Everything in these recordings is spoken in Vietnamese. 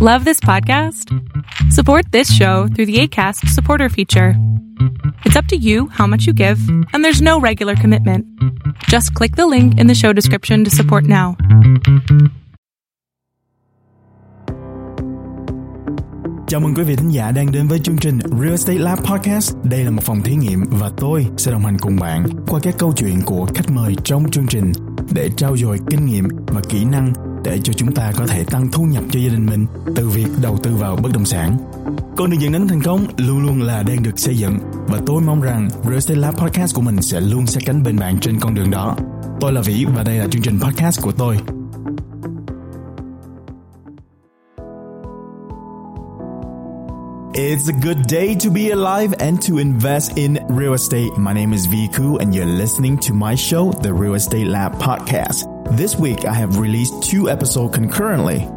Love this podcast? Support this show through the ACAST supporter feature. It's up to you how much you give, and there's no regular commitment. Just click the link in the show description to support now. Chào mừng quý vị thính giả đang đến với chương trình Real Estate Lab Podcast. Đây là một phòng thí nghiệm và tôi sẽ đồng hành cùng bạn qua các câu chuyện của khách mời trong chương trình để trao dồi kinh nghiệm và kỹ năng để cho chúng ta có thể tăng thu nhập cho gia đình mình từ việc đầu tư vào bất động sản. Con đường dẫn đến thành công luôn luôn là đang được xây dựng và tôi mong rằng Real Estate Lab Podcast của mình sẽ luôn sát cánh bên bạn trên con đường đó. Tôi là Vĩ và đây là chương trình podcast của tôi. It's a good day to be alive and to invest in real estate. My name is Viku and you're listening to my show, the Real Estate Lab Podcast. This week I have released two episodes concurrently.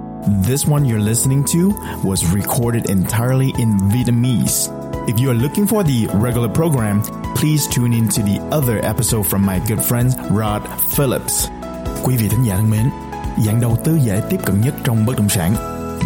This one you're listening to was recorded entirely in Vietnamese. If you are looking for the regular program, please tune in to the other episode from my good friend Rod Phillips. Quý vị thính giả thân mến, dạng đầu tư dễ tiếp cận nhất trong bất động sản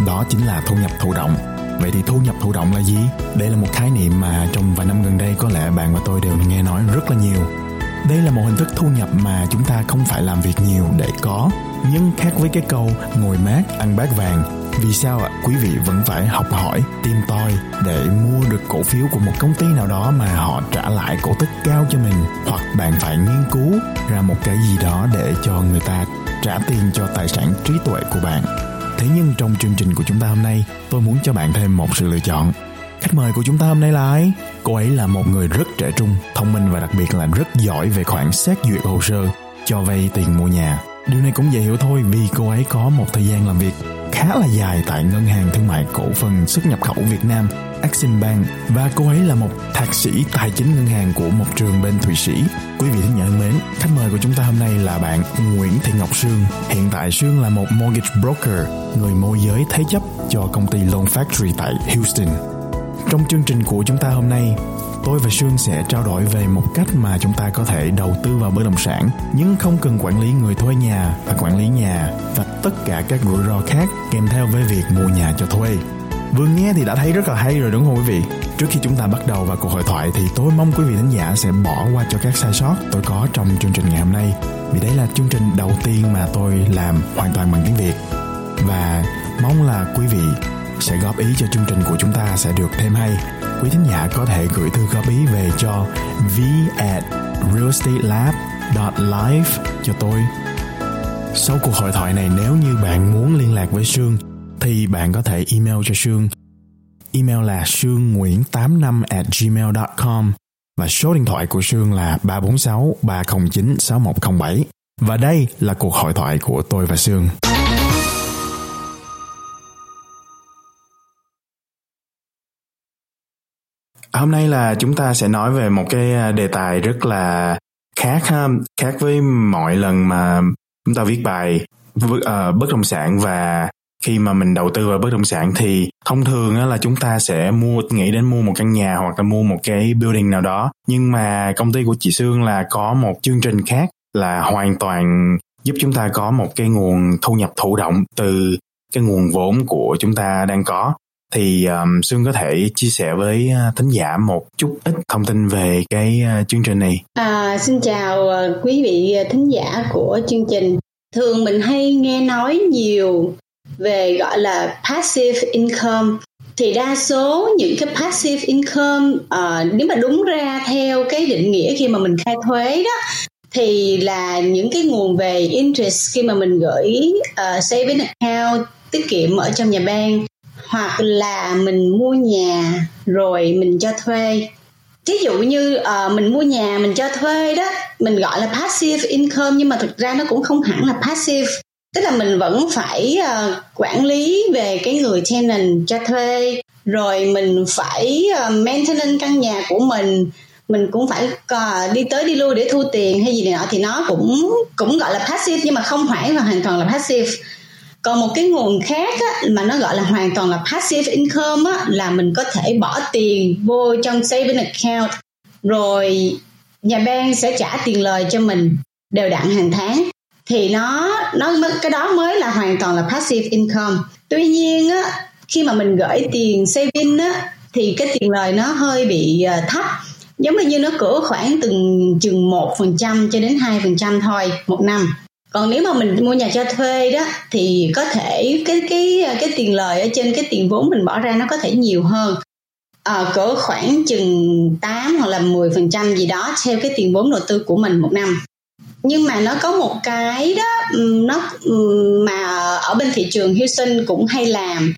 đó chính là thu nhập thụ động. Vậy thì thu nhập thụ động là gì? Đây là một khái niệm mà trong vài năm gần đây có lẽ bạn và tôi đều nghe nói rất là nhiều. Đây là một hình thức thu nhập mà chúng ta không phải làm việc nhiều để có, nhưng khác với cái câu ngồi mát ăn bát vàng. Vì sao ạ? Quý vị vẫn phải học hỏi, tìm tòi để mua được cổ phiếu của một công ty nào đó mà họ trả lại cổ tức cao cho mình, hoặc bạn phải nghiên cứu ra một cái gì đó để cho người ta trả tiền cho tài sản trí tuệ của bạn Thế nhưng trong chương trình của chúng ta hôm nay, tôi muốn cho bạn thêm một sự lựa chọn. Khách mời của chúng ta hôm nay là ai? Cô ấy là một người rất trẻ trung, thông minh và đặc biệt là rất giỏi về khoản xét duyệt hồ sơ cho vay tiền mua nhà. Điều này cũng dễ hiểu thôi vì cô ấy có một thời gian làm việc khá là dài tại Ngân hàng Thương mại Cổ phần xuất nhập khẩu Việt Nam Exim Bank và cô ấy là một thạc sĩ tài chính ngân hàng của một trường bên Thụy Sĩ. Quý vị thính giả thân mến, khách mời của chúng ta hôm nay là bạn Nguyễn Thị Ngọc Sương. Hiện tại Sương là một mortgage broker, người môi giới thế chấp cho công ty Loan Factory tại Houston. Trong chương trình của chúng ta hôm nay, tôi và Sương sẽ trao đổi về một cách mà chúng ta có thể đầu tư vào bất động sản nhưng không cần quản lý người thuê nhà và quản lý nhà và tất cả các rủi ro khác kèm theo với việc mua nhà cho thuê. Vừa nghe thì đã thấy rất là hay rồi đúng không quý vị? Trước khi chúng ta bắt đầu vào cuộc hội thoại thì tôi mong quý vị thính giả sẽ bỏ qua cho các sai sót tôi có trong chương trình ngày hôm nay. Vì đây là chương trình đầu tiên mà tôi làm hoàn toàn bằng tiếng Việt. Và mong là quý vị sẽ góp ý cho chương trình của chúng ta sẽ được thêm hay. Quý thính giả có thể gửi thư góp ý về cho v at realestatelab.life cho tôi. Sau cuộc hội thoại này, nếu như bạn muốn liên lạc với Sương, thì bạn có thể email cho Sương. Email là sương nguyễn 85 at gmail.com và số điện thoại của Sương là 346 309 6107. Và đây là cuộc hội thoại của tôi và Sương. Hôm nay là chúng ta sẽ nói về một cái à, đề tài rất là khác ha, khác với mọi lần mà chúng ta viết bài uh, bất động sản. Và khi mà mình đầu tư vào bất động sản thì thông thường là chúng ta sẽ mua nghĩ đến mua một căn nhà hoặc là mua một cái building nào đó. Nhưng mà công ty của chị Sương là có một chương trình khác là hoàn toàn giúp chúng ta có một cái nguồn thu nhập thụ động từ cái nguồn vốn của chúng ta đang có thì um, Sương có thể chia sẻ với ờ, thính giả một chút ít thông tin về cái uh, chương trình này. À, xin chào ờ, quý vị thính giả của chương trình. Thường mình hay nghe nói nhiều về gọi là passive income thì đa số những cái passive income uh, nếu mà đúng ra theo cái định nghĩa khi mà mình khai thuế đó thì là những cái nguồn về interest khi mà mình gửi uh, saving account tiết kiệm ở trong nhà bang hoặc là mình mua nhà rồi mình cho thuê. Ví dụ như uh, mình mua nhà mình cho thuê đó mình gọi là passive income nhưng mà thực ra nó cũng không hẳn là passive. Tức là mình vẫn phải uh, quản lý về cái người tenant cho thuê rồi mình phải uh, maintenance căn nhà của mình. Mình cũng phải uh, đi tới đi lui để thu tiền hay gì này nọ thì nó cũng cũng gọi là passive nhưng mà không phải là hoàn toàn là passive còn một cái nguồn khác á, mà nó gọi là hoàn toàn là passive income á, là mình có thể bỏ tiền vô trong saving account rồi nhà bank sẽ trả tiền lời cho mình đều đặn hàng tháng. Thì nó nó cái đó mới là hoàn toàn là passive income. Tuy nhiên á khi mà mình gửi tiền saving á thì cái tiền lời nó hơi bị ờ, thấp. Giống như nó cửa khoảng từng chừng một phần trăm cho đến hai phần trăm thôi một năm còn nếu mà mình mua nhà cho thuê đó thì có thể cái cái cái tiền lời ở trên cái tiền vốn mình bỏ ra nó có thể nhiều hơn. À, cỡ khoảng chừng 8 hoặc là 10 phần trăm gì đó theo cái tiền vốn đầu tư của mình một năm. Nhưng mà nó có một cái đó nó mà ở bên thị trường Houston cũng hay làm.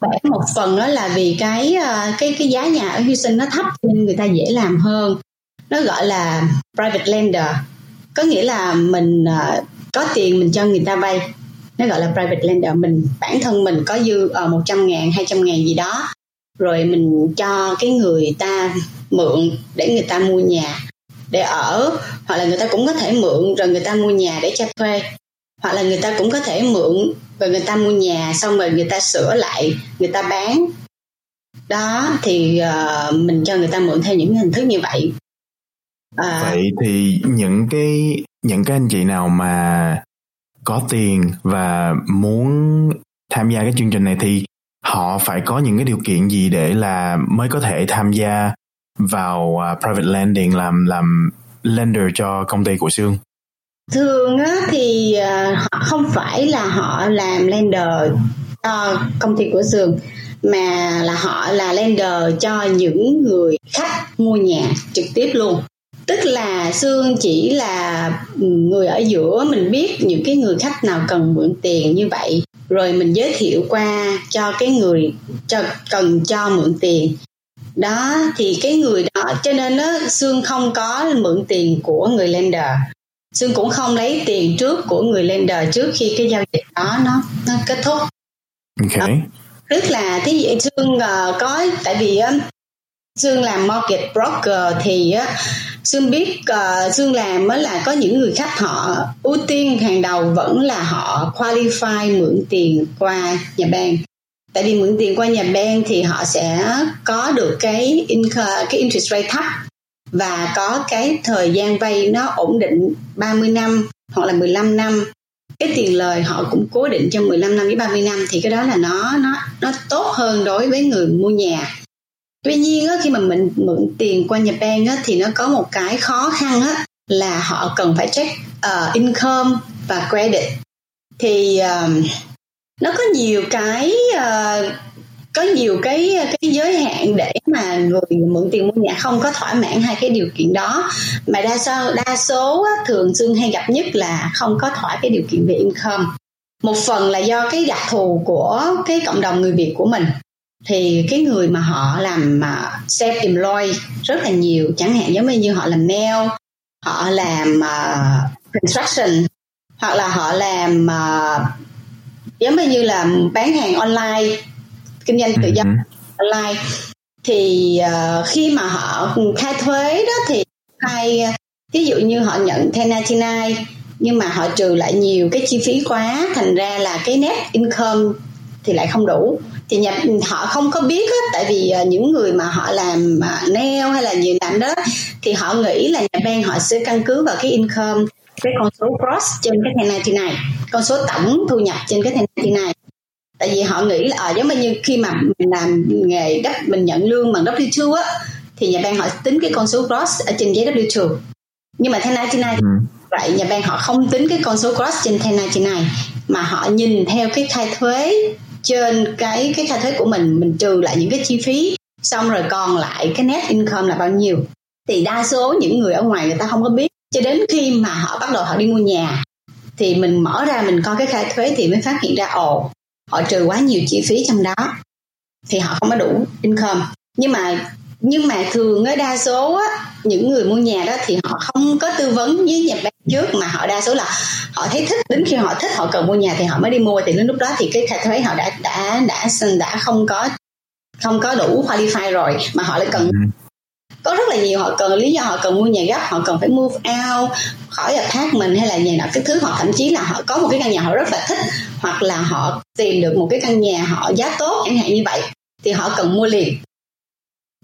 Bởi một phần đó là vì cái ờ, cái cái giá nhà ở Houston nó thấp nên người ta dễ làm hơn. Nó gọi là private lender. Có nghĩa là mình ờ, có tiền mình cho người ta vay nó gọi là private lender mình bản thân mình có dư ở một trăm ngàn hai trăm ngàn gì đó rồi mình cho cái người ta mượn để người ta mua nhà để ở hoặc là người ta cũng có thể mượn rồi người ta mua nhà để cho thuê hoặc là người ta cũng có thể mượn rồi người ta mua nhà xong rồi người ta sửa lại người ta bán đó thì uh, mình cho người ta mượn theo những hình thức như vậy à, vậy thì những cái những cái anh chị nào mà có tiền và muốn tham gia cái chương trình này thì họ phải có những cái điều kiện gì để là mới có thể tham gia vào à, private lending làm làm lender cho công ty của Sương? Thường á thì à, họ không phải là họ làm lender cho công ty của Sương, mà là họ là lender cho những người khách mua nhà trực tiếp luôn tức là xương chỉ là người ở giữa mình biết những cái người khách nào cần mượn tiền như vậy rồi mình giới thiệu qua cho cái người cho cần cho mượn tiền đó thì cái người đó cho nên đó xương không có mượn tiền của người lender xương cũng không lấy tiền trước của người lender trước khi cái giao dịch đó nó nó kết thúc okay. đó. tức là thí dụ xương uh, có tại vì uh, xương làm market broker thì uh, Sương biết ờ, uh, Sương làm mới là có những người khách họ ưu tiên hàng đầu vẫn là họ qualify mượn tiền qua nhà bang tại vì mượn tiền qua nhà bang thì họ sẽ có được cái income, cái interest rate thấp và có cái thời gian vay nó ổn định 30 năm hoặc là 15 năm. Cái tiền lời họ cũng cố định trong 15 năm đến 30 năm thì cái đó là nó nó nó tốt hơn đối với người mua nhà tuy nhiên á, khi mà mình mượn tiền qua Nhật Bản á, thì nó có một cái khó khăn á, là họ cần phải check uh, income và credit. Thì um, nó có nhiều cái uh, có nhiều cái cái giới hạn để mà người mượn tiền mua nhà không có thỏa mãn hai cái điều kiện đó. Mà đa số đa số á, thường xuyên hay gặp nhất là không có thỏa cái điều kiện về income. Một phần là do cái đặc thù của cái cộng đồng người Việt của mình thì cái người mà họ làm self employed rất là nhiều chẳng hạn giống như họ làm nail họ làm uh, construction hoặc là họ làm uh, giống như là bán hàng online kinh doanh tự do ừ. online thì uh, khi mà họ khai thuế đó thì hay ví dụ như họ nhận 1099 nhưng mà họ trừ lại nhiều cái chi phí quá thành ra là cái net income thì lại không đủ. Thì nhập họ không có biết á, tại vì à, những người mà họ làm à, nail hay là gì làm đó thì họ nghĩ là nhà bang họ sẽ căn cứ vào cái income cái con số gross trên cái 1099 này con số tổng thu nhập trên cái 1099 này tại vì họ nghĩ là à, giống như khi mà mình làm nghề đắp mình nhận lương bằng W2 á thì nhà bang họ tính cái con số gross ở trên giấy W2 nhưng mà 1099 ừ. vậy nhà bang họ không tính cái con số gross trên 1099 mà họ nhìn theo cái khai thuế trên cái cái khai thuế của mình mình trừ lại những cái chi phí, xong rồi còn lại cái net income là bao nhiêu. Thì đa số những người ở ngoài người ta không có biết. Cho đến khi mà họ bắt đầu họ đi mua nhà, thì mình mở ra mình coi cái khai thuế thì mới phát hiện ra, ồ, họ trừ quá nhiều chi phí trong đó. Thì họ không có đủ income. Nhưng mà nhưng mà thường ở đa số á, những người mua nhà đó thì họ không có tư vấn với nhà bán trước mà họ đa số là họ thấy thích đến khi họ thích họ cần mua nhà thì họ mới đi mua thì đến lúc đó thì cái thuế họ đã đã đã đã không có không có đủ qualify rồi mà họ lại cần ừ. có rất là nhiều họ cần lý do họ cần mua nhà gấp họ cần phải move out khỏi apartment hay là nhà nào cái thứ hoặc thậm chí là họ có một cái căn nhà họ rất là thích hoặc là họ tìm được một cái căn nhà họ giá tốt chẳng hạn như vậy thì họ cần mua liền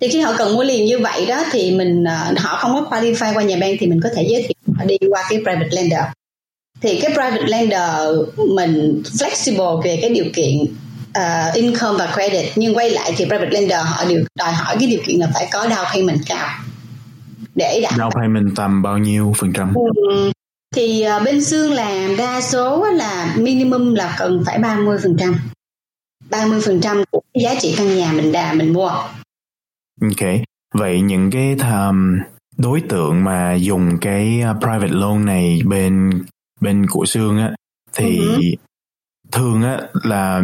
thì khi họ cần mua liền như vậy đó thì mình uh, họ không có qualify qua nhà bang thì mình có thể giới thiệu họ đi qua cái private lender. Thì cái private lender mình flexible về cái điều kiện uh, income và credit nhưng quay lại thì private lender họ đều đòi hỏi cái điều kiện là phải có down payment cao để đảm down payment tầm bao nhiêu phần trăm? Ừ, thì uh, bên xương làm đa số là minimum là cần phải 30 phần trăm. 30 phần trăm của giá trị căn nhà mình đà mình mua ok. Vậy những cái um, đối tượng mà dùng cái uh, private loan này bên bên của xương á thì uh-huh. thường á là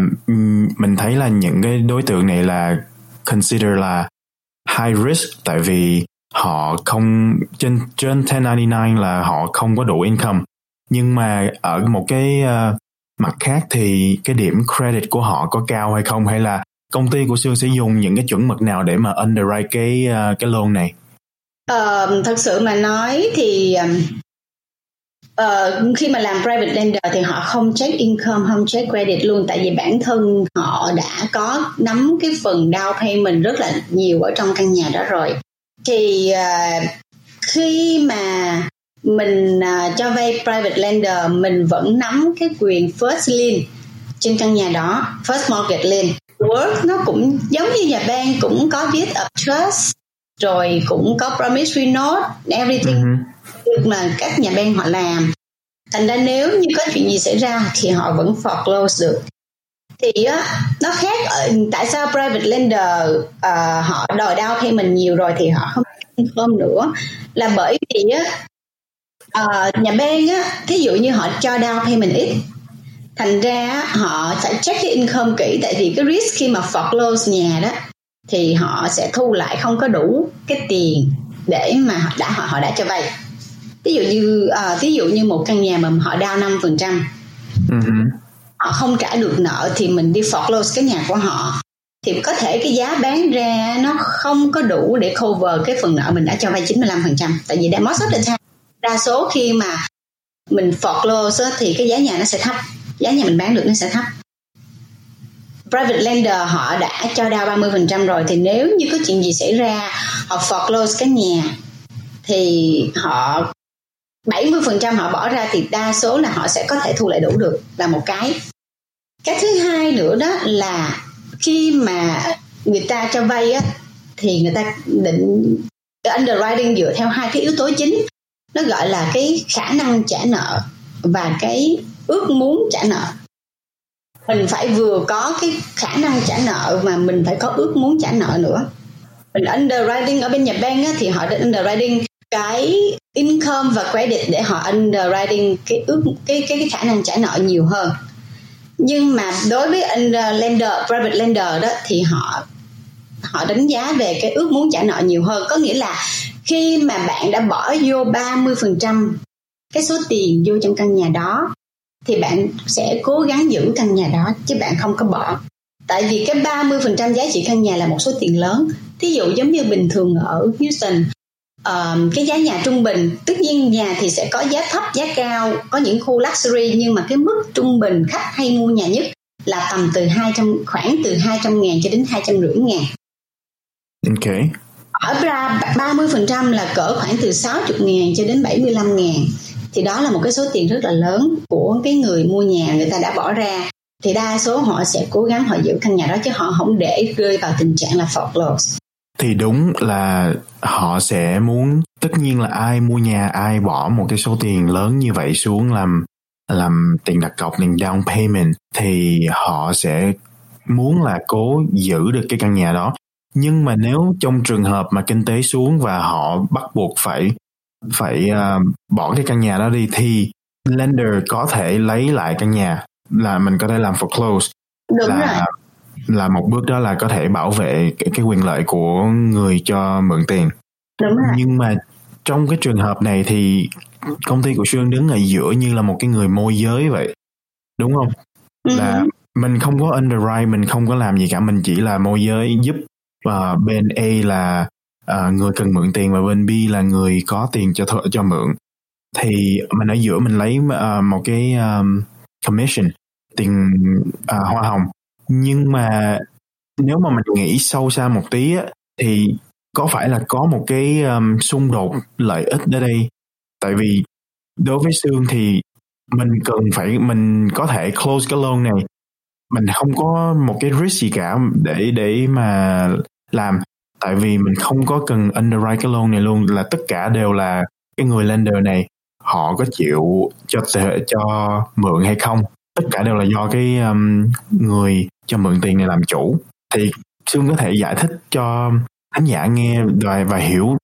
mình thấy là những cái đối tượng này là consider là high risk tại vì họ không trên trên 1099 là họ không có đủ income. Nhưng mà ở một cái uh, mặt khác thì cái điểm credit của họ có cao hay không? Hay là công ty của Sương sẽ dùng những cái chuẩn mực nào để mà underwrite cái uh, cái loan này? Uh, thật sự mà nói thì uh, khi mà làm private lender thì họ không check income, không check credit luôn tại vì bản thân họ đã có nắm cái phần down payment rất là nhiều ở trong căn nhà đó rồi. Thì uh, khi mà mình uh, cho vay private lender mình vẫn nắm cái quyền first lien trên căn nhà đó first mortgage lien work nó cũng giống như nhà bank cũng có viết of trust rồi cũng có promissory note everything uh-huh. mà các nhà bank họ làm. Thành ra nếu như có chuyện gì xảy ra thì họ vẫn foreclose được. Thì á nó khác ở tại sao private lender uh, họ đòi đau payment nhiều rồi thì họ không không nữa. Là bởi vì á uh, nhà bank á thí dụ như họ cho down payment ít thành ra họ phải check cái income kỹ tại vì cái risk khi mà foreclose nhà đó thì họ sẽ thu lại không có đủ cái tiền để mà họ đã họ, họ đã cho vay. Ví dụ như uh, ví dụ như một căn nhà mà họ down năm phần trăm ừ họ không trả được nợ thì mình đi foreclose cái nhà của họ thì có thể cái giá bán ra nó không có đủ để cover cái phần nợ mình đã cho vay 95% tại vì đã most of the time đa số khi mà mình foreclose thì cái giá nhà nó sẽ thấp giá nhà mình bán được nó sẽ thấp. Private lender họ đã cho down 30% rồi, thì nếu như có chuyện gì xảy ra, họ foreclose cái nhà, thì họ 70% họ bỏ ra thì đa số là họ sẽ có thể thu lại đủ được, là một cái. Cái thứ hai nữa đó là khi mà người ta cho vay á, thì người ta định underwriting dựa theo hai cái yếu tố chính. Nó gọi là cái khả năng trả nợ và cái ước muốn trả nợ. Mình phải vừa có cái khả năng trả nợ mà mình phải có ước muốn trả nợ nữa. Mình underwriting ở bên Nhật Bản á, thì họ đã underwriting cái income và credit để họ underwriting cái ước cái cái cái khả năng trả nợ nhiều hơn. Nhưng mà đối với lender private lender đó thì họ họ đánh giá về cái ước muốn trả nợ nhiều hơn. Có nghĩa là khi mà bạn đã bỏ vô 30% cái số tiền vô trong căn nhà đó thì bạn sẽ cố gắng giữ căn nhà đó chứ bạn không có bỏ. Tại vì cái 30% giá trị căn nhà là một số tiền lớn. Thí dụ giống như bình thường ở Houston uh, cái giá nhà trung bình tất nhiên nhà thì sẽ có giá thấp giá cao có những khu luxury nhưng mà cái mức trung bình khách hay mua nhà nhất là tầm từ 200 khoảng từ 200 ngàn cho đến 250 ngàn. Ok. Ở ra 30% là cỡ khoảng từ 60 ngàn cho đến 75 ngàn thì đó là một cái số tiền rất là lớn của cái người mua nhà người ta đã bỏ ra. Thì đa số họ sẽ cố gắng họ giữ căn nhà đó chứ họ không để rơi vào tình trạng là foreclose thì đúng là họ sẽ muốn, tất nhiên là ai mua nhà, ai bỏ một cái số tiền lớn như vậy xuống làm làm tiền đặt cọc, tiền down payment, thì họ sẽ muốn là cố giữ được cái căn nhà đó. Nhưng mà nếu trong trường hợp mà kinh tế xuống và họ bắt buộc phải phải uh, bỏ cái căn nhà đó đi thì lender có thể lấy lại căn nhà là mình có thể làm foreclose Đúng là rồi. là một bước đó là có thể bảo vệ cái, cái quyền lợi của người cho mượn tiền Đúng rồi. nhưng mà trong cái trường hợp này thì công ty của Sương đứng ở giữa như là một cái người môi giới vậy đúng không ừ. là mình không có underwrite mình không có làm gì cả mình chỉ là môi giới giúp uh, bên A là à, người cần mượn tiền và bên B là người có tiền cho th- cho mượn. Thì mình ở giữa mình lấy uh, một cái um, commission tiền uh, hoa hồng. Nhưng mà nếu mà mình nghĩ sâu xa một tí á, thì có phải là có một cái um, xung đột lợi ích ở đây? Tại vì đối với xương thì mình cần phải mình có thể close cái loan này. Mình không có một cái risk gì cả để để mà làm tại vì mình không có cần underwrite cái loan này luôn là tất cả đều là cái người lender này họ có chịu cho cho mượn hay không. Tất cả đều là do cái um, người cho mượn tiền này làm chủ. Thì Sương có thể giải thích cho khán giả nghe và, và hiểu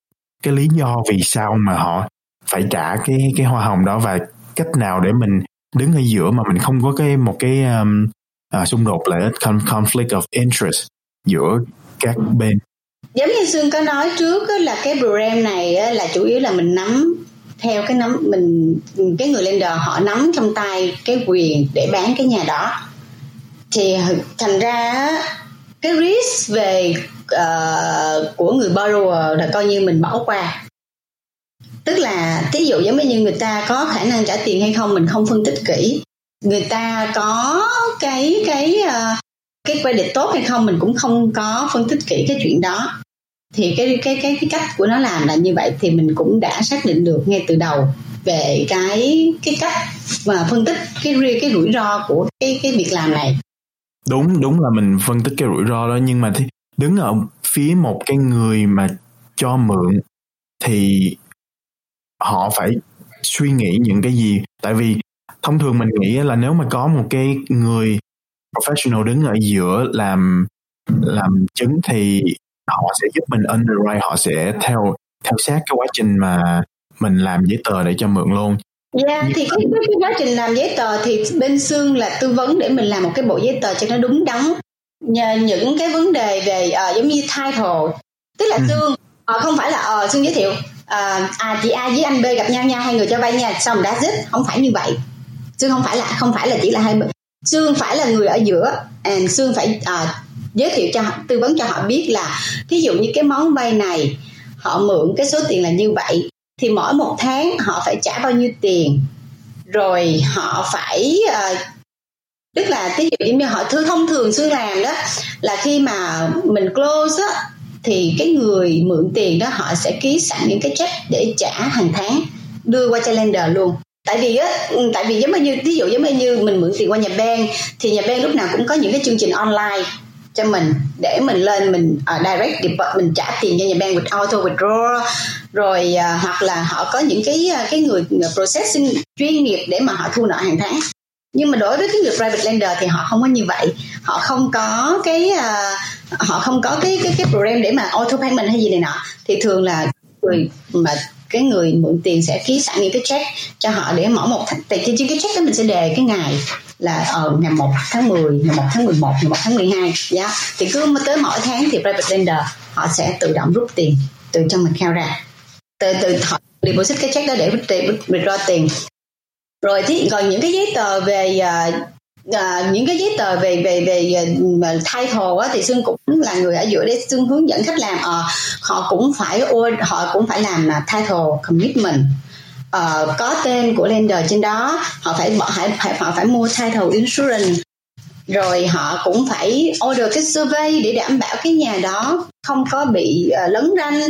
cái lý do vì sao mà họ phải trả cái cái hoa hồng đó và cách nào để mình đứng ở giữa mà mình không có cái một cái um, à, xung đột lợi ích conflict of interest giữa các bên giống như Sương có nói trước là cái program này là chủ yếu là mình nắm theo cái nắm mình cái người lender họ nắm trong tay cái quyền để bán cái nhà đó. Thì thành ra cái risk về uh, của người borrower là coi như mình bỏ qua. Tức là thí dụ giống như người ta có khả năng trả tiền hay không mình không phân tích kỹ. Người ta có cái cái uh, cái credit tốt hay không mình cũng không có phân tích kỹ cái chuyện đó thì cái cái cái cái cách của nó làm là như vậy thì mình cũng đã xác định được ngay từ đầu về cái cái cách mà phân tích cái cái rủi ro của cái cái việc làm này. Đúng đúng là mình phân tích cái rủi ro đó, nhưng mà đứng ở phía một cái người mà cho mượn thì họ phải suy nghĩ những cái gì? Tại vì thông thường mình nghĩ là nếu mà có một cái người professional đứng ở giữa làm làm chứng thì họ sẽ giúp mình underwrite họ sẽ theo theo sát cái quá trình mà mình làm giấy tờ để cho mượn luôn. Dạ yeah, thì cái, cái quá trình làm giấy tờ thì bên xương là tư vấn để mình làm một cái bộ giấy tờ cho nó đúng đắn. Nhờ những cái vấn đề về uh, giống như title. Tức là ừ. xương uh, không phải là uh, xương giới thiệu uh, à chị A với anh B gặp nhau nha hai người cho vay nha xong đã dứt không phải như vậy. Xương không phải là không phải là chỉ là hai xương phải là người ở giữa and xương phải uh, giới thiệu cho tư vấn cho họ biết là thí dụ như cái món vay này họ mượn cái số tiền là như vậy thì mỗi một tháng họ phải trả bao nhiêu tiền? Rồi họ phải uh, tức là thí dụ như họ thư thông thường xưa làm đó là khi mà mình close á thì cái người mượn tiền đó họ sẽ ký sẵn những cái check để trả hàng tháng đưa qua cho lender luôn. Tại vì á ừ, tại vì giống như ví dụ giống như mình mượn tiền qua nhà bang thì nhà bang lúc nào cũng có những cái chương trình online cho mình để mình lên mình uh, direct deposit mình trả tiền cho nhà bank with auto withdraw. Rồi uh, hoặc là họ có những cái uh, cái người processing chuyên nghiệp để mà họ thu nợ hàng tháng. Nhưng mà đối với cái người private lender thì họ không có như vậy. Họ không có cái uh, họ không có cái cái cái program để mà auto payment hay gì này nọ. Thì thường là người mà cái người mượn tiền sẽ ký sẵn những cái check cho họ để mở một tại trên cái check đó mình sẽ đề cái ngày là ở uh, ngày 1 tháng 10, ngày 1 tháng 11, ngày 1 tháng 12 yeah. Dạ. Thì cứ tới mỗi tháng thì private lender họ sẽ tự động rút tiền từ trong account ra từ từ họ deposit cái check đó để withdraw tiền rồi thì còn những cái giấy tờ về uh, à, những cái giấy tờ về về về về title á thì xương cũng là người ở giữa để xương hướng dẫn khách làm uh, họ cũng phải họ cũng phải làm là title commitment. Uh, có tên của lender trên đó họ phải bỏ phải, phải họ phải mua title insurance. Rồi họ cũng phải order cái survey để đảm bảo cái nhà đó không có bị uh, lấn ranh.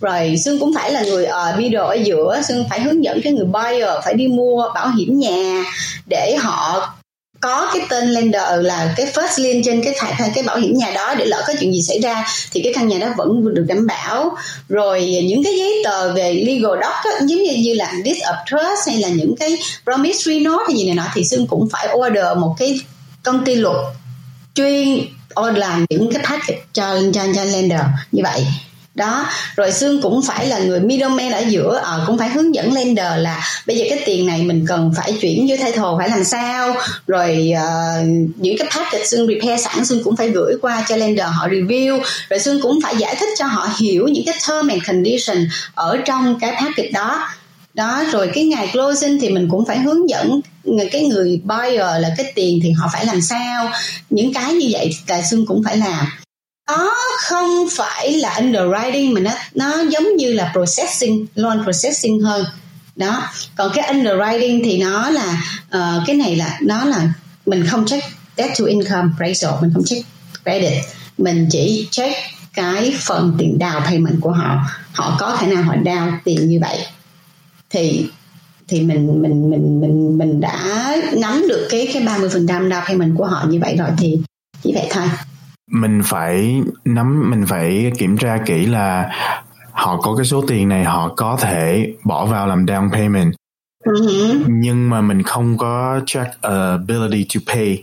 Rồi xương cũng phải là người ở uh, middle ở giữa xương phải hướng dẫn cái người buyer phải đi mua bảo hiểm nhà để họ có cái tên lender là cái first lien trên cái thẻ cái bảo hiểm nhà đó để lỡ có chuyện gì xảy ra thì cái căn nhà đó vẫn được đảm bảo. Rồi những cái giấy tờ về legal doc á, giống như như là deed of trust hay là những cái promissory note hay gì này nọ thì xương cũng phải order một cái công ty luật chuyên order làm những cái package cho cho cho lender như vậy đó rồi xương cũng phải là người middleman ở giữa à, cũng phải hướng dẫn lender là bây giờ cái tiền này mình cần phải chuyển với thay thồ phải làm sao? Rồi uh, những cái package xương repair sẵn xương cũng phải gửi qua cho lender họ review. Rồi xương cũng phải giải thích cho họ hiểu những cái term and condition ở trong cái package đó. Đó rồi cái ngày closing thì mình cũng phải hướng dẫn cái người buyer là cái tiền thì họ phải làm sao? Những cái như vậy là xương cũng phải làm nó không phải là underwriting mà nó nó giống như là processing loan processing hơn. Đó còn cái underwriting thì nó là uh, cái này là nó là mình không check debt to income ratio mình không check credit. Mình chỉ check cái phần tiền đào payment của họ. Họ có khả năng họ đào tiền như vậy. Thì thì mình mình mình mình mình đã nắm được cái cái 30 phần trăm down payment của họ như vậy rồi thì chỉ vậy thôi mình phải nắm mình phải kiểm tra kỹ là họ có cái số tiền này họ có thể bỏ vào làm down payment. Uh-huh. nhưng mà mình không có check ability to pay.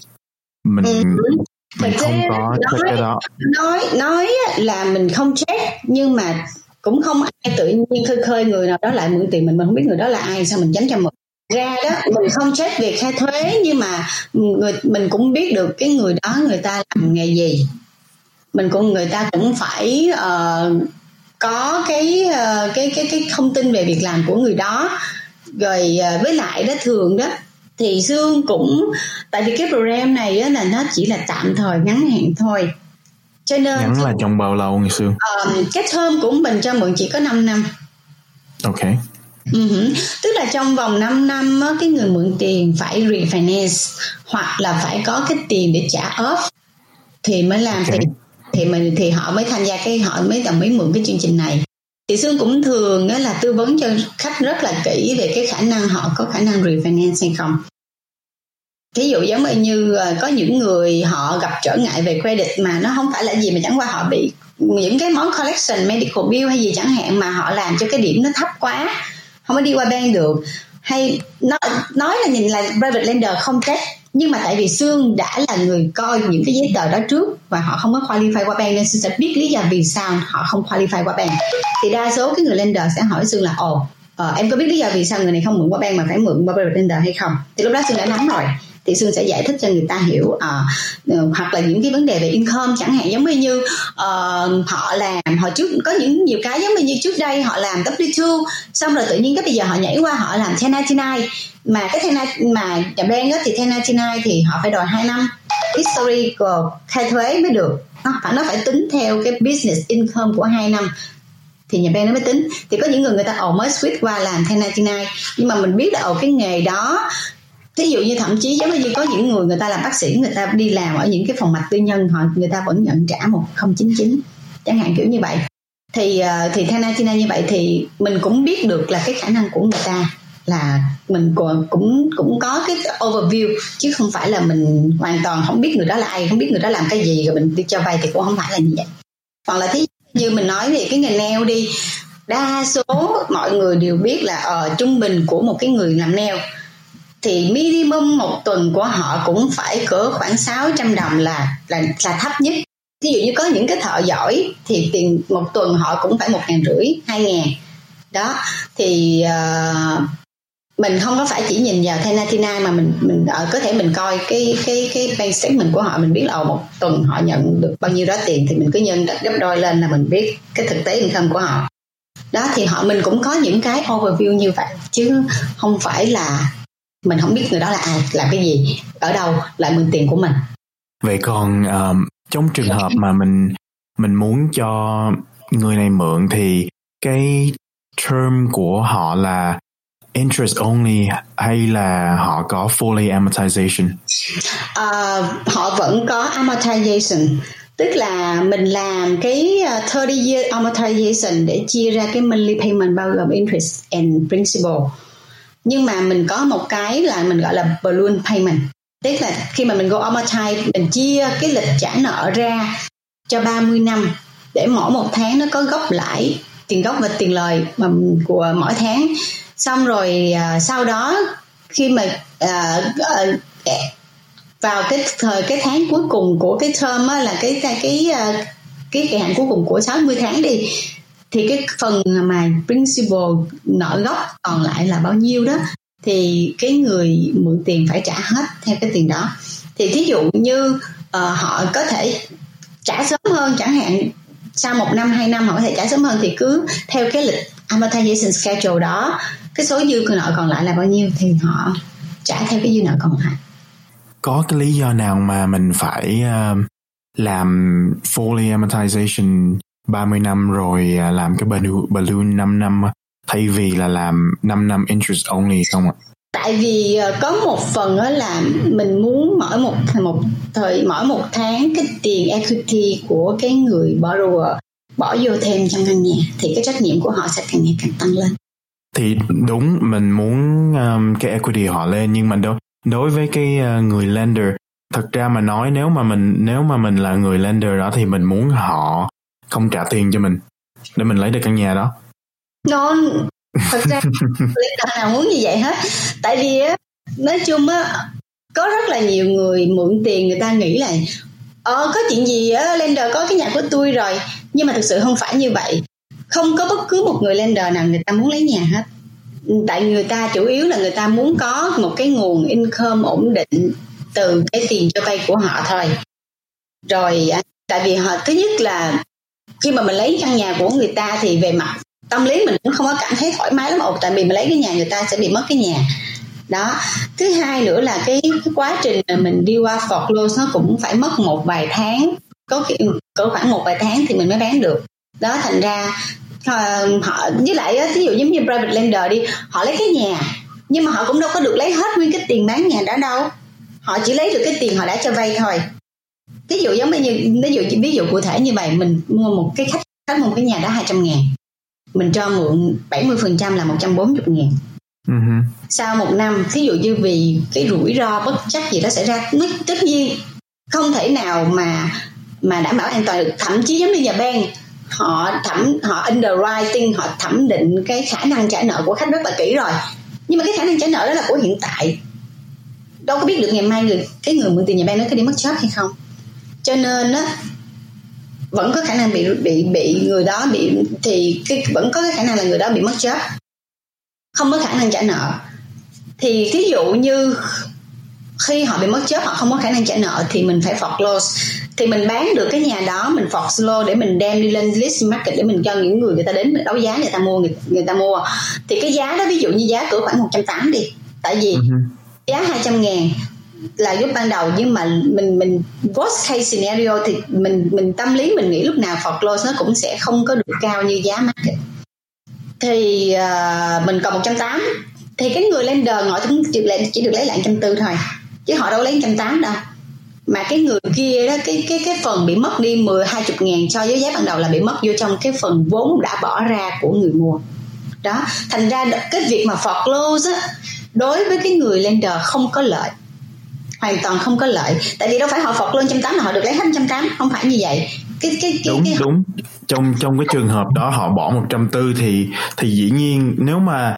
Mình uh-huh. mình không có nói, check cái đó. nói nói là mình không check nhưng mà cũng không ai tự nhiên khơi khơi người nào đó lại mượn tiền mình. Mình không biết người đó là ai sao mình tránh cho mượn ra đó mình không check việc khai thuế nhưng mà người mình cũng biết được cái người đó người ta làm nghề gì. Mình cũng người ta cũng phải uh, có cái uh, cái cái cái thông tin về việc làm của người đó. Rồi uh, với lại đó thường đó thì dương cũng tại vì cái program này á, là nó chỉ là tạm thời ngắn hạn thôi. Cho nên ngắn là trong bao lâu ngày xưa uh, cái thơm của mình cho mượn chỉ có 5 năm. Ok Uh-huh. Tức là trong vòng 5 năm á, cái người mượn tiền phải refinance hoặc là phải có cái tiền để trả off thì mới làm okay. thì thì mình thì họ mới tham gia cái họ mới đồng ý mượn cái chương trình này thì Sương cũng thường á, là tư vấn cho khách rất là kỹ về cái khả năng họ có khả năng refinance hay không Ví dụ giống như ờ, có những người họ gặp trở ngại về credit mà nó không phải là gì mà chẳng qua họ bị những cái món collection medical bill hay gì chẳng hạn mà họ làm cho cái điểm nó thấp quá không có đi qua bank được. Hay nói nói là nhìn là private lender không trách, nhưng mà tại vì Sương đã là người coi những cái giấy tờ đó trước và họ không có qualify qua bank nên Sương sẽ biết lý do vì sao họ không qualify qua bank. Thì đa số cái người lender sẽ hỏi Sương là, ồ ờ, em có biết lý do vì sao người này không mượn qua bank mà phải mượn qua private lender hay không? Thì lúc đó Sương đã nắm rồi thì Sương sẽ giải thích cho người ta hiểu à, hoặc là những cái vấn đề về income chẳng hạn. Giống như uh, họ làm hồi trước có những nhiều cái giống như trước đây họ làm W2 xong rồi tự nhiên cái bây giờ họ nhảy qua họ làm 1099 mà cái ten mà nhà bên đó thì 1099 thì họ phải đòi 2 năm history của khai thuế mới được. Nó phải nó phải tính theo cái business income của 2 năm. Thì nhà bên nó mới tính. Thì có những người người ta ồ mới switch qua làm 1099 nhưng mà mình biết là ồ cái nghề đó thí dụ như thậm chí giống như có những người người ta làm bác sĩ người ta đi làm ở những cái phòng mạch tư nhân họ người ta vẫn nhận trả một không chín chín chẳng hạn kiểu như vậy. Thì ờ, thì theo Natina như vậy thì mình cũng biết được là cái khả năng của người ta là mình cũng cũng cũng có cái overview chứ không phải là mình hoàn toàn không biết người đó là ai không biết người đó làm cái gì rồi mình đi cho vay thì cũng không phải là như vậy. Hoặc là thí như mình nói về cái nghề nail đi đa số mọi người đều biết là ở uh, trung bình của một cái người làm nail thì minimum một tuần của họ cũng phải cỡ khoảng 600 đồng là là là thấp nhất. Ví dụ như có những cái thợ giỏi thì tiền một tuần họ cũng phải một ngàn rưỡi hai ngàn. Đó thì uh, mình không có phải chỉ nhìn vào Tenatina mà mình mình ở có thể mình coi cái cái cái bank statement của họ mình biết là một tuần họ nhận được bao nhiêu đó tiền thì mình cứ nhân gấp đôi lên là mình biết cái thực tế income của họ. Đó thì họ mình cũng có những cái overview như vậy chứ không phải là mình không biết người đó là ai làm cái gì ở đâu lại mượn tiền của mình vậy còn um, trong trường hợp mà mình mình muốn cho người này mượn thì cái term của họ là interest only hay là họ có fully amortization? Uh, họ vẫn có amortization tức là mình làm cái 30 uh, year amortization để chia ra cái monthly payment bao gồm interest and principal nhưng mà mình có một cái là mình gọi là balloon payment. Tức là khi mà mình go amortize mình chia cái lịch trả nợ ra cho 30 năm để mỗi một tháng nó có gốc lãi tiền gốc và tiền lời của mỗi tháng. Xong rồi uh, sau đó khi mà uh, uh, vào cái thời cái tháng cuối cùng của cái term á, là cái cái cái cái kỳ hạn cuối cùng của 60 tháng đi thì cái phần mà principal nợ gốc còn lại là bao nhiêu đó thì cái người mượn tiền phải trả hết theo cái tiền đó. Thì thí dụ như uh, họ có thể trả sớm hơn chẳng hạn sau một năm hai năm họ có thể trả sớm hơn thì cứ theo cái lịch amortization schedule đó cái số dư nợ còn lại là bao nhiêu thì họ trả theo cái dư nợ còn lại. Có cái lý do nào mà mình phải uh, làm fully amortization 30 năm rồi à, làm cái balloon 5 năm thay vì là làm 5 năm interest only không ạ? Tại vì à, có một phần đó là mình muốn mỗi một một thời mỗi một tháng cái tiền equity của cái người borrower bỏ vô thêm trong căn nhà thì cái trách nhiệm của họ sẽ càng ngày càng tăng lên. thì đúng mình muốn um, cái equity họ lên nhưng mà đối đối với cái uh, người lender thật ra mà nói nếu mà mình nếu mà mình là người lender đó thì mình muốn họ không trả tiền cho mình để mình lấy được căn nhà đó. No thật ra lender nào muốn như vậy hết. Tại vì á nói chung á có rất là nhiều người mượn tiền người ta nghĩ là ờ có chuyện gì á lender có cái nhà của tôi rồi. Nhưng mà thực sự không phải như vậy. Không có bất cứ một người lender nào người ta muốn lấy nhà hết. Tại người ta chủ yếu là người ta muốn có một cái nguồn income ổn định từ cái tiền cho vay của họ thôi. Rồi tại vì họ thứ nhất là khi mà mình lấy căn nhà của người ta thì về mặt tâm lý mình cũng không có cảm thấy thoải mái lắm ồ tại vì mình lấy cái nhà người ta sẽ bị mất cái nhà. Đó. Thứ hai nữa là cái, cái quá trình mà mình đi qua foreclose nó cũng phải mất một vài tháng có có khoảng một vài tháng thì mình mới bán được. Đó thành ra ờ, họ với lại ví dụ giống như private lender đi họ lấy cái nhà nhưng mà họ cũng đâu có được lấy hết nguyên cái tiền bán nhà đó đâu. Họ chỉ lấy được cái tiền họ đã cho vay thôi ví dụ giống như ví dụ ví dụ cụ thể như vậy mình mua một cái khách khách một cái nhà đó 200 ngàn. Mình cho mượn 70% là 140 ngàn. Uh-huh. sau một năm thí dụ như vì cái rủi ro bất chắc gì đó xảy ra tất nhiên không thể nào mà mà đảm bảo an toàn được. Thậm chí giống như nhà bang họ thẩm họ underwriting họ thẩm định cái khả năng trả nợ của khách rất là kỹ rồi. Nhưng mà cái khả năng trả nợ đó là của hiện tại. Đâu có biết được ngày mai người cái người mượn tiền nhà bang nó có đi mất job hay không cho nên á vẫn có khả năng bị bị bị người đó bị thì cái vẫn có cái khả năng là người đó bị mất job. Không có khả năng trả nợ. Thì thí dụ như khi họ bị mất job họ không có khả năng trả nợ thì mình phải foreclose thì mình bán được cái nhà đó mình foreclose để mình đem đi lên list market để mình cho những người người ta đến đấu giá người ta mua người, người ta mua. Thì cái giá đó ví dụ như giá cỡ khoảng 180 đi. Tại vì uh-huh. giá 200 ngàn là lúc ban đầu nhưng mà mình mình worst case scenario thì mình mình tâm lý mình nghĩ lúc nào foreclose nó cũng sẽ không có được cao như giá market. Thì uh, mình còn 180 thì cái người lender họ cũng chỉ, chỉ được lấy lại trăm tư thôi chứ họ đâu lấy trăm tám đâu. Mà cái người kia đó cái cái cái phần bị mất đi 10 20 ngàn so với giá ban đầu là bị mất vô trong cái phần vốn đã bỏ ra của người mua. Đó thành ra cái việc mà foreclose á đối với cái người lender không có lợi hoàn toàn không có lợi tại vì đâu phải họ phật lên trăm tám là họ được lấy hết trăm tám không phải như vậy cái cái, cái đúng cái... đúng trong trong cái trường hợp đó họ bỏ một trăm tư thì thì dĩ nhiên nếu mà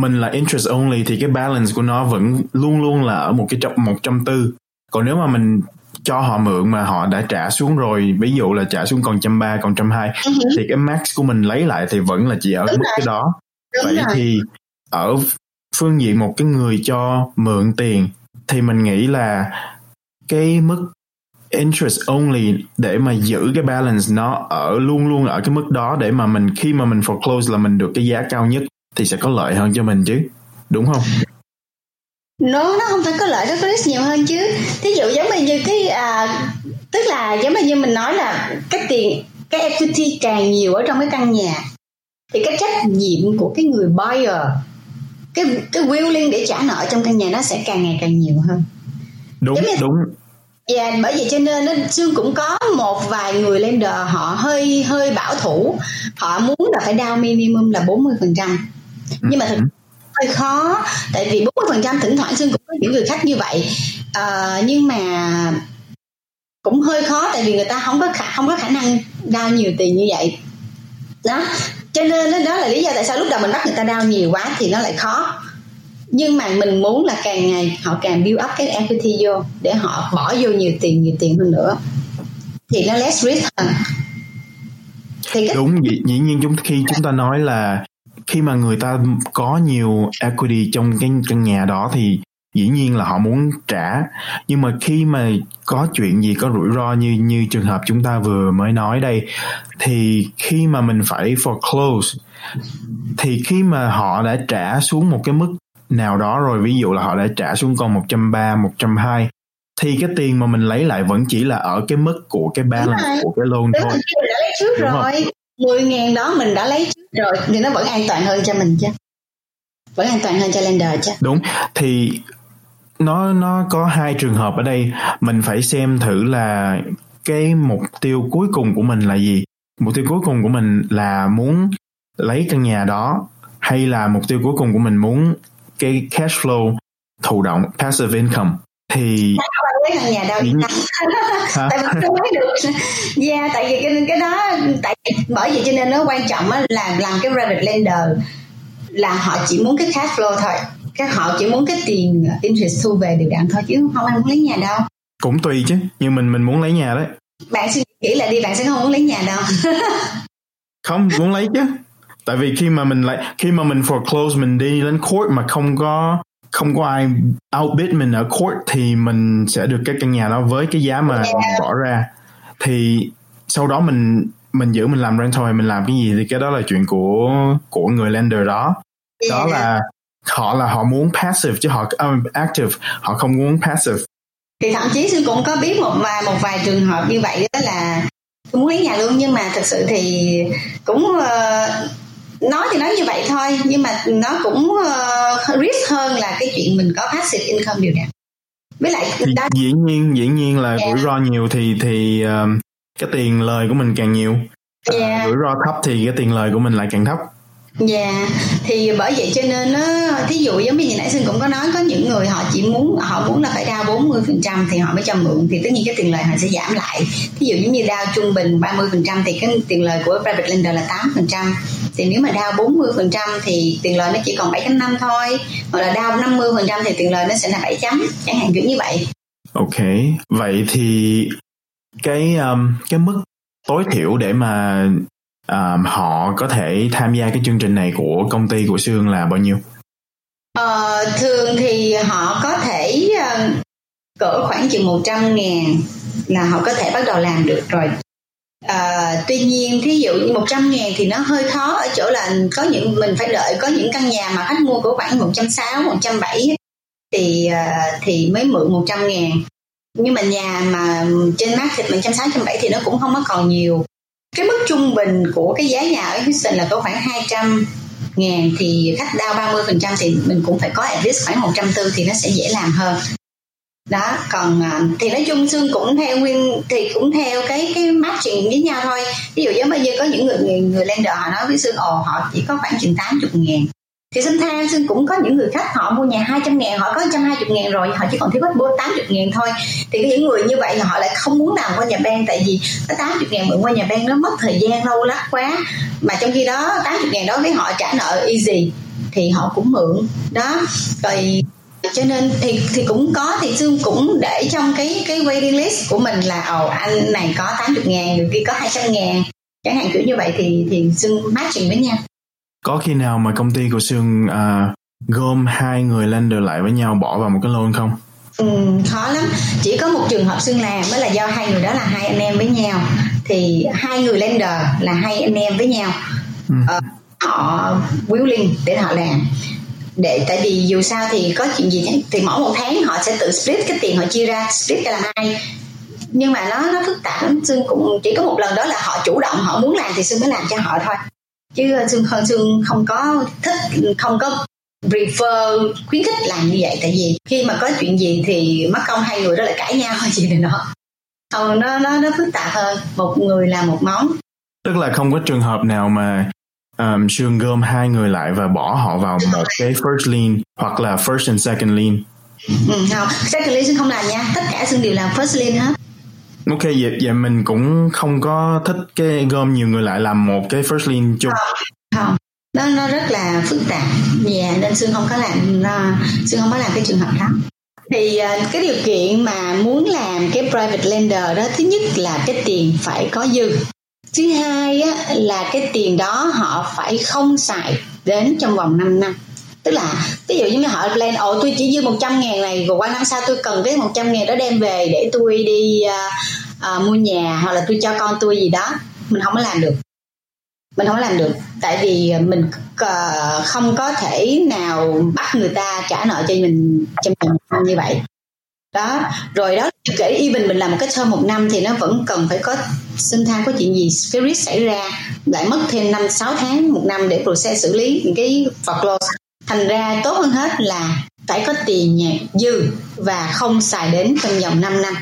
mình là interest only thì cái balance của nó vẫn luôn luôn là ở một cái một trăm tư còn nếu mà mình cho họ mượn mà họ đã trả xuống rồi ví dụ là trả xuống còn trăm ba còn trăm hai uh-huh. thì cái max của mình lấy lại thì vẫn là chỉ ở Đúng mức rồi. cái đó Đúng vậy rồi. thì ở phương diện một cái người cho mượn tiền thì mình nghĩ là cái mức interest only để mà giữ cái balance nó ở luôn luôn ở cái mức đó để mà mình khi mà mình foreclose là mình được cái giá cao nhất thì sẽ có lợi hơn cho mình chứ. Đúng không? Nó nó không phải có lợi nó có risk nhiều hơn chứ. Thí dụ giống như cái à, tức là giống như mình nói là cái tiền cái equity càng nhiều ở trong cái căn nhà thì cái trách nhiệm của cái người buyer cái cái willing để trả nợ trong căn nhà nó sẽ càng ngày càng nhiều hơn. Đúng như, đúng. Dạ yeah, bởi vậy cho nên nó Sương cũng có một vài người lender họ hơi hơi bảo thủ. Họ muốn là phải down minimum là 40% phần trăm. Nhưng mà thực ừ. hơi khó tại vì 40% phần trăm thỉnh thoảng Sương cũng có những người khách như vậy. À, nhưng mà cũng hơi khó tại vì người ta không có khả, không có khả năng đau nhiều tiền như vậy. Đó cho nên đó, là lý do tại sao lúc đầu mình bắt người ta đau nhiều quá thì nó lại khó. Nhưng mà mình muốn là càng ngày họ càng build up cái equity vô để họ bỏ vô nhiều tiền nhiều tiền hơn nữa. Thì nó less risk hơn. Thì cái... đúng dĩ, dĩ nhiên chúng khi chúng ta nói là khi mà người ta có nhiều equity trong cái căn nhà đó thì dĩ nhiên là họ muốn trả nhưng mà khi mà có chuyện gì có rủi ro như như trường hợp chúng ta vừa mới nói đây thì khi mà mình phải foreclose thì khi mà họ đã trả xuống một cái mức nào đó rồi ví dụ là họ đã trả xuống còn 130, 120 thì cái tiền mà mình lấy lại vẫn chỉ là ở cái mức của cái balance của cái loan thôi. Mình đã lấy trước Đúng rồi. Không? 10 ngàn đó mình đã lấy trước rồi thì nó vẫn an toàn hơn cho mình chứ. Vẫn an toàn hơn cho lender chứ. Đúng. Thì nó nó có hai trường hợp ở đây. Mình phải xem thử là cái mục tiêu cuối cùng của mình là gì. Mục tiêu cuối cùng của mình là muốn lấy căn nhà đó hay là mục tiêu cuối cùng của mình muốn cái cash flow thụ động passive income. Thì lấy căn nhà đâu yên tâm tại vì không lấy được. Yeah tại vì cái cái đó tại bởi vì cho nên nó quan trọng là làm cái private lender là họ chỉ muốn cái cash flow thôi các họ chỉ muốn cái tiền interest thu về đều đặn thôi chứ không ai muốn lấy nhà đâu. Cũng tùy chứ như mình mình muốn lấy nhà đấy. Bạn suy nghĩ lại đi bạn sẽ không muốn lấy nhà đâu. Không muốn lấy chứ. Tại vì khi mà mình lại khi mà mình foreclose mình đi lên court mà không có không có ai outbid mình ở court thì mình sẽ được cái căn nhà đó với cái giá mà yeah. bỏ ra. Thì sau đó mình mình giữ mình làm rental hay mình làm cái gì thì cái đó là chuyện của của người lender đó. Yeah. đó là họ là họ muốn passive chứ họ um, active họ không muốn passive thì thậm chí sư cũng có biết một vài một vài trường hợp như vậy đó là tôi muốn lấy nhà luôn nhưng mà thật sự thì cũng uh, nói thì nói như vậy thôi nhưng mà nó cũng uh, risk hơn là cái chuyện mình có passive income điều đặn với lại đó... dĩ nhiên dĩ nhiên là yeah. Dạ. rủi ro nhiều thì thì uh, cái tiền lời của mình càng nhiều yeah. Dạ. uh, rủi ro thấp thì cái tiền lời của mình lại càng thấp Dạ, yeah. thì bởi vậy cho nên nó thí dụ giống như nãy xin cũng có nói có những người họ chỉ muốn họ muốn là phải đao 40 phần trăm thì họ mới cho mượn thì tất nhiên cái tiền lời họ sẽ giảm lại thí dụ giống như đao trung bình 30 phần trăm thì cái tiền lời của private lender là 8 phần trăm thì nếu mà đao 40 phần trăm thì tiền lời nó chỉ còn 7 năm thôi hoặc là đao 50 phần trăm thì tiền lời nó sẽ là 7 chấm chẳng hạn kiểu như vậy ok vậy thì cái um, cái mức tối thiểu để mà um, họ có thể tham gia cái chương trình này của công ty của Sương là bao nhiêu? Ờ, thường thì họ có thể uh, cỡ khoảng chừng 100 ngàn là họ có thể bắt đầu làm được rồi. À, tuy nhiên thí dụ như 100 ngàn thì nó hơi khó ở chỗ là có những mình phải đợi có những căn nhà mà khách mua của khoảng 160, 170 thì uh, thì mới mượn 100 ngàn. Nhưng mà nhà mà trên market 160, 170 thì nó cũng không có còn nhiều cái mức trung bình của cái giá nhà ở Houston là có khoảng 200 ngàn thì khách đao 30 phần trăm thì mình cũng phải có at least khoảng 140 thì nó sẽ dễ làm hơn. Đó còn à, thì nói chung xương cũng theo nguyên thì cũng theo cái cái matching với nhau thôi. Ví dụ giống bây giờ có những người người, người lender họ nói với xương ồ họ chỉ có khoảng chừng 80 ngàn thì xin tha xin cũng có những người khách họ mua nhà 200 ngàn, họ có 120 ngàn rồi, họ chỉ còn thiếu hết 80 ngàn thôi. Thì những người như vậy là họ lại không muốn làm qua nhà ban tại vì cái 80 ngàn mượn qua nhà ban nó mất thời gian, lâu lắm quá. Mà trong khi đó 80 ngàn đó với họ trả nợ easy, thì họ cũng mượn. Đó, rồi cho nên thì thì cũng có, thì dương cũng để trong cái cái waiting list của mình là, ồ, anh này có 80 ngàn, người kia có 200 ngàn. Chẳng hạn kiểu như vậy thì thì dương matching với nhau có khi nào mà công ty của Sương uh, gom hai người lender lại với nhau bỏ vào một cái loan không? Ừ, khó lắm. Chỉ có một trường hợp xương làm mới là do hai người đó là hai anh em với nhau. Thì hai người lender là hai anh em với nhau. Ừ. uh, họ willing để họ làm. Để tại vì dù sao thì có chuyện gì thì mỗi một tháng họ sẽ tự split cái tiền họ chia ra split ra làm hai. Nhưng mà nó nó phức tạp lắm. Xương cũng chỉ có một lần đó là họ chủ động họ muốn làm thì xương mới làm cho họ thôi chứ xương hơn xương không có thích không có prefer khuyến khích làm như vậy. Tại vì khi mà có chuyện gì thì mất công hai người đó lại cãi nhau hay gì thì nó không nó nó nó phức tạp hơn. Một người làm một món. Tức là không có trường hợp nào mà um, Sương gom hai người lại và bỏ họ vào một cái first lien hoặc là first and second lien? Ừ, không. Second lien Sương không làm nha. Tất cả Sương đều làm first lien hết Ok, vậy, vậy mình cũng không có thích cái gom nhiều người lại làm một cái first lien chung. Không, không. Nó, nó rất là phức tạp. và yeah, nên Sương không có làm, uh, Sương không có làm cái trường hợp đó. Thì ờ, cái điều kiện mà muốn làm cái private lender đó, thứ nhất là cái tiền phải có dư. Thứ hai á, là cái tiền đó họ phải không xài đến trong vòng 5 năm tức là ví dụ như họ plan ồ tôi chỉ dư 100 ngàn này rồi qua năm sau tôi cần cái 100 ngàn đó đem về để tôi đi uh, uh, mua nhà hoặc là tôi cho con tôi gì đó. Mình không có làm được. Mình không có làm được. Tại vì mình uh, không có thể nào bắt người ta trả nợ cho mình cho năm như vậy. Đó rồi đó kể even mình làm một cái term một năm thì nó vẫn cần phải có xin than có chuyện gì cái risk xảy ra. Lại mất thêm năm sáu tháng một năm để process xử lý những cái foreclose thành ra tốt hơn hết là phải có tiền nhà, dư và không xài đến trong vòng 5 năm.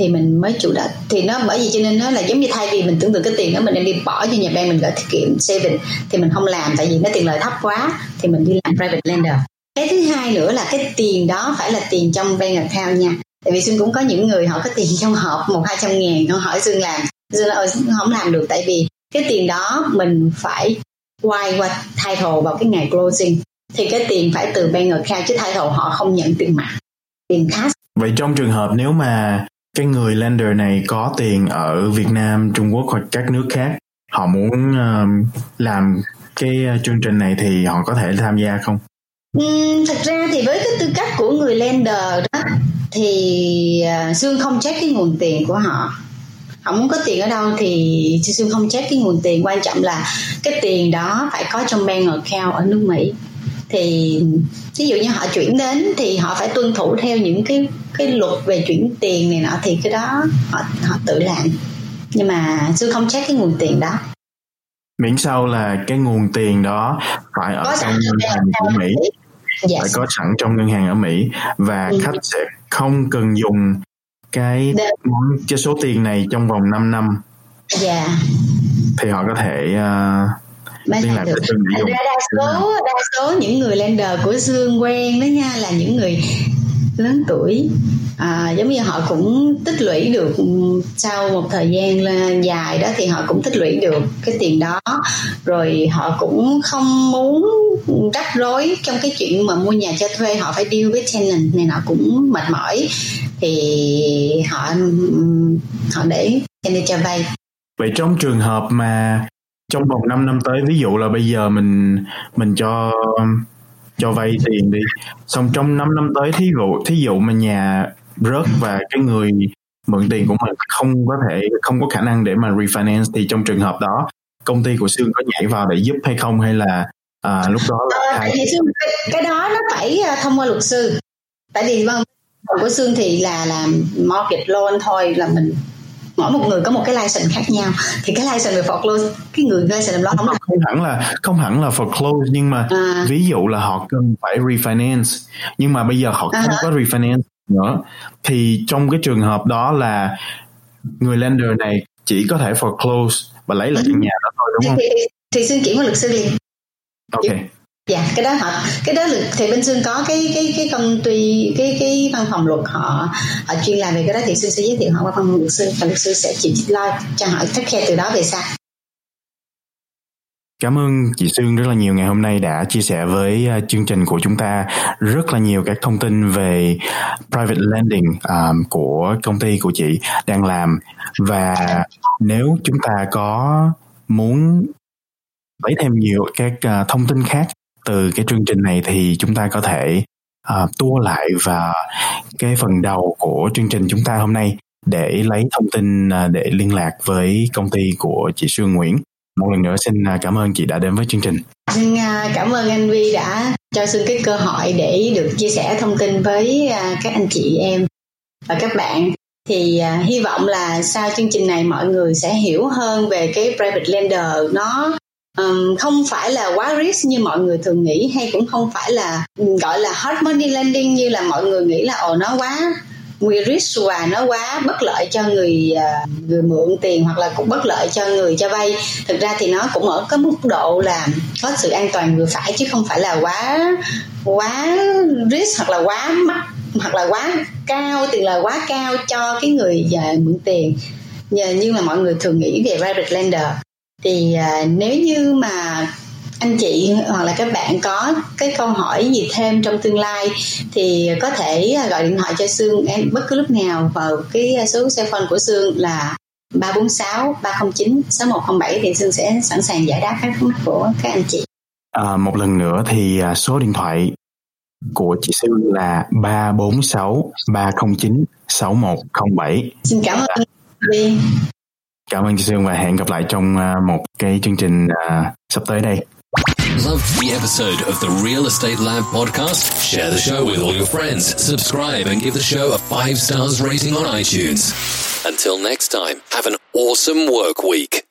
Thì mình mới chủ động, thì nó bởi vì cho nên nó là giống như thay vì mình tưởng tượng cái tiền đó, mình đem đi bỏ cho nhà bank mình gửi tiết kiệm, saving, thì mình không làm, tại vì nó tiền lợi thấp quá, thì mình đi làm private lender. Cái thứ hai nữa là cái tiền đó phải là tiền trong bank account nha. Tại vì xuân cũng có những người họ có tiền trong hộp, một hai trăm ngàn, họ hỏi xuân làm, xuân là không làm được, tại vì cái tiền đó mình phải quay qua thay title vào cái ngày closing thì cái tiền phải từ bank account chứ title họ không nhận tiền mặt. Tiền cash vậy trong trường hợp nếu mà cái người lender này có tiền ở Việt Nam, Trung Quốc hoặc các nước khác họ muốn uh, làm cái chương trình này thì họ có thể tham gia không? Uhm, thật ra thì với cái tư cách của người lender đó thì uh, Sương không check cái nguồn tiền của họ. Họ muốn có tiền ở đâu thì Sương không check cái nguồn tiền. Quan trọng là cái tiền đó phải có trong bank account ở nước Mỹ thì ví dụ như họ chuyển đến thì họ phải tuân thủ theo những cái cái luật về chuyển tiền này nọ thì cái đó họ họ tự làm nhưng mà sư không check cái nguồn tiền đó miễn sao là cái nguồn tiền đó phải ở trong ngân hàng của Mỹ yes. phải có sẵn trong ngân hàng ở Mỹ và ừ. khách sẽ không cần dùng cái món cái số tiền này trong vòng 5 năm. Dạ. Yeah. Thì họ có thể uh, liên lạc được. Thành ra đa số đa số những người lender của Dương quen đó nha là những người lớn tuổi. À, giống như họ cũng tích lũy được sau một thời gian dài đó thì họ cũng tích lũy được cái tiền đó. Rồi họ cũng không muốn rắc rối trong cái chuyện mà mua nhà cho thuê họ phải deal với tenant này nọ cũng mệt mỏi. Thì họ họ để cho vay. Vậy trong trường hợp mà trong vòng 5 năm tới ví dụ là bây giờ mình mình cho cho vay tiền đi. Xong trong 5 năm tới thí dụ thí dụ mà nhà rớt và cái người mượn tiền của mình không có thể không có khả năng để mà refinance thì trong trường hợp đó công ty của Sương có nhảy vào để giúp hay không? Hay là à, lúc đó là à, thì Sương, cái, đó nó phải à, thông qua luật sư. Tại vì vâng của Sương thì là làm market loan thôi là mình mỗi một người có một cái license khác nhau thì cái license về foreclose cái người license làm lo không, không hẳn là không hẳn là foreclose nhưng mà à. ví dụ là họ cần phải refinance nhưng mà bây giờ họ không uh-huh. có refinance nữa thì trong cái trường hợp đó là người lender này chỉ có thể foreclose và lấy lại căn ừ. nhà đó thôi đúng không? Thì, thì, thì xin chuyển qua luật sư liền. Ok dạ cái đó họ cái đó thì bên sương có cái cái cái công ty cái cái văn phòng luật họ họ chuyên làm về cái đó thì sương sẽ giới thiệu họ qua văn phòng luật sư và luật sư sẽ chịu lo cho họ take care từ đó về sau. Cảm ơn chị Sương rất là nhiều ngày hôm nay đã chia sẻ với à, chương trình của chúng ta rất là nhiều các thông tin về private lending um, của công ty của chị đang làm. Và nếu chúng ta có muốn lấy thêm nhiều các uh, thông tin khác từ cái chương trình này thì chúng ta có thể uh, tua lại và cái phần đầu của chương trình chúng ta hôm nay để lấy thông tin uh, để liên lạc với công ty của chị Sương Nguyễn. Một lần nữa xin uh, cảm ơn chị đã đến với chương trình. Xin uh, cảm ơn anh Vi đã cho Sương cái cơ hội để được chia sẻ thông tin với uh, các anh chị em và các bạn thì uh, hy vọng là sau chương trình này mọi người sẽ hiểu hơn về cái private lender nó um, không phải là quá risk như mọi người thường nghĩ hay cũng không phải là gọi là hot money lending như là mọi người nghĩ là ồ nó quá nguy risk và nó quá bất lợi cho người uh, người mượn tiền hoặc là cũng bất lợi cho người cho vay. Thực ra thì nó cũng ở cái mức độ là có sự an toàn vừa phải chứ không phải là quá quá risk hoặc là quá mắc hoặc là quá cao tiền lời quá cao cho cái người uh, mượn tiền. Như mà mọi người thường nghĩ về private lender thì à, nếu như mà anh chị hoặc là các bạn có cái câu hỏi gì thêm trong tương lai thì có thể gọi điện thoại cho Sương em bất cứ lúc nào vào cái số cell phone của Sương là 346 309 6107 thì Sương sẽ sẵn sàng giải đáp các thắc mắc của các anh chị. À, một lần nữa thì à, số điện thoại của chị Sương là 346 309 6107. Xin cảm ơn. Cảm ơn chị Sương và hẹn gặp lại trong một cái chương trình sắp tới đây. The episode of the Real Estate Lab podcast? Share the show with all your friends, subscribe and give the show a 5 stars rating on iTunes. Until next time, have an awesome work week.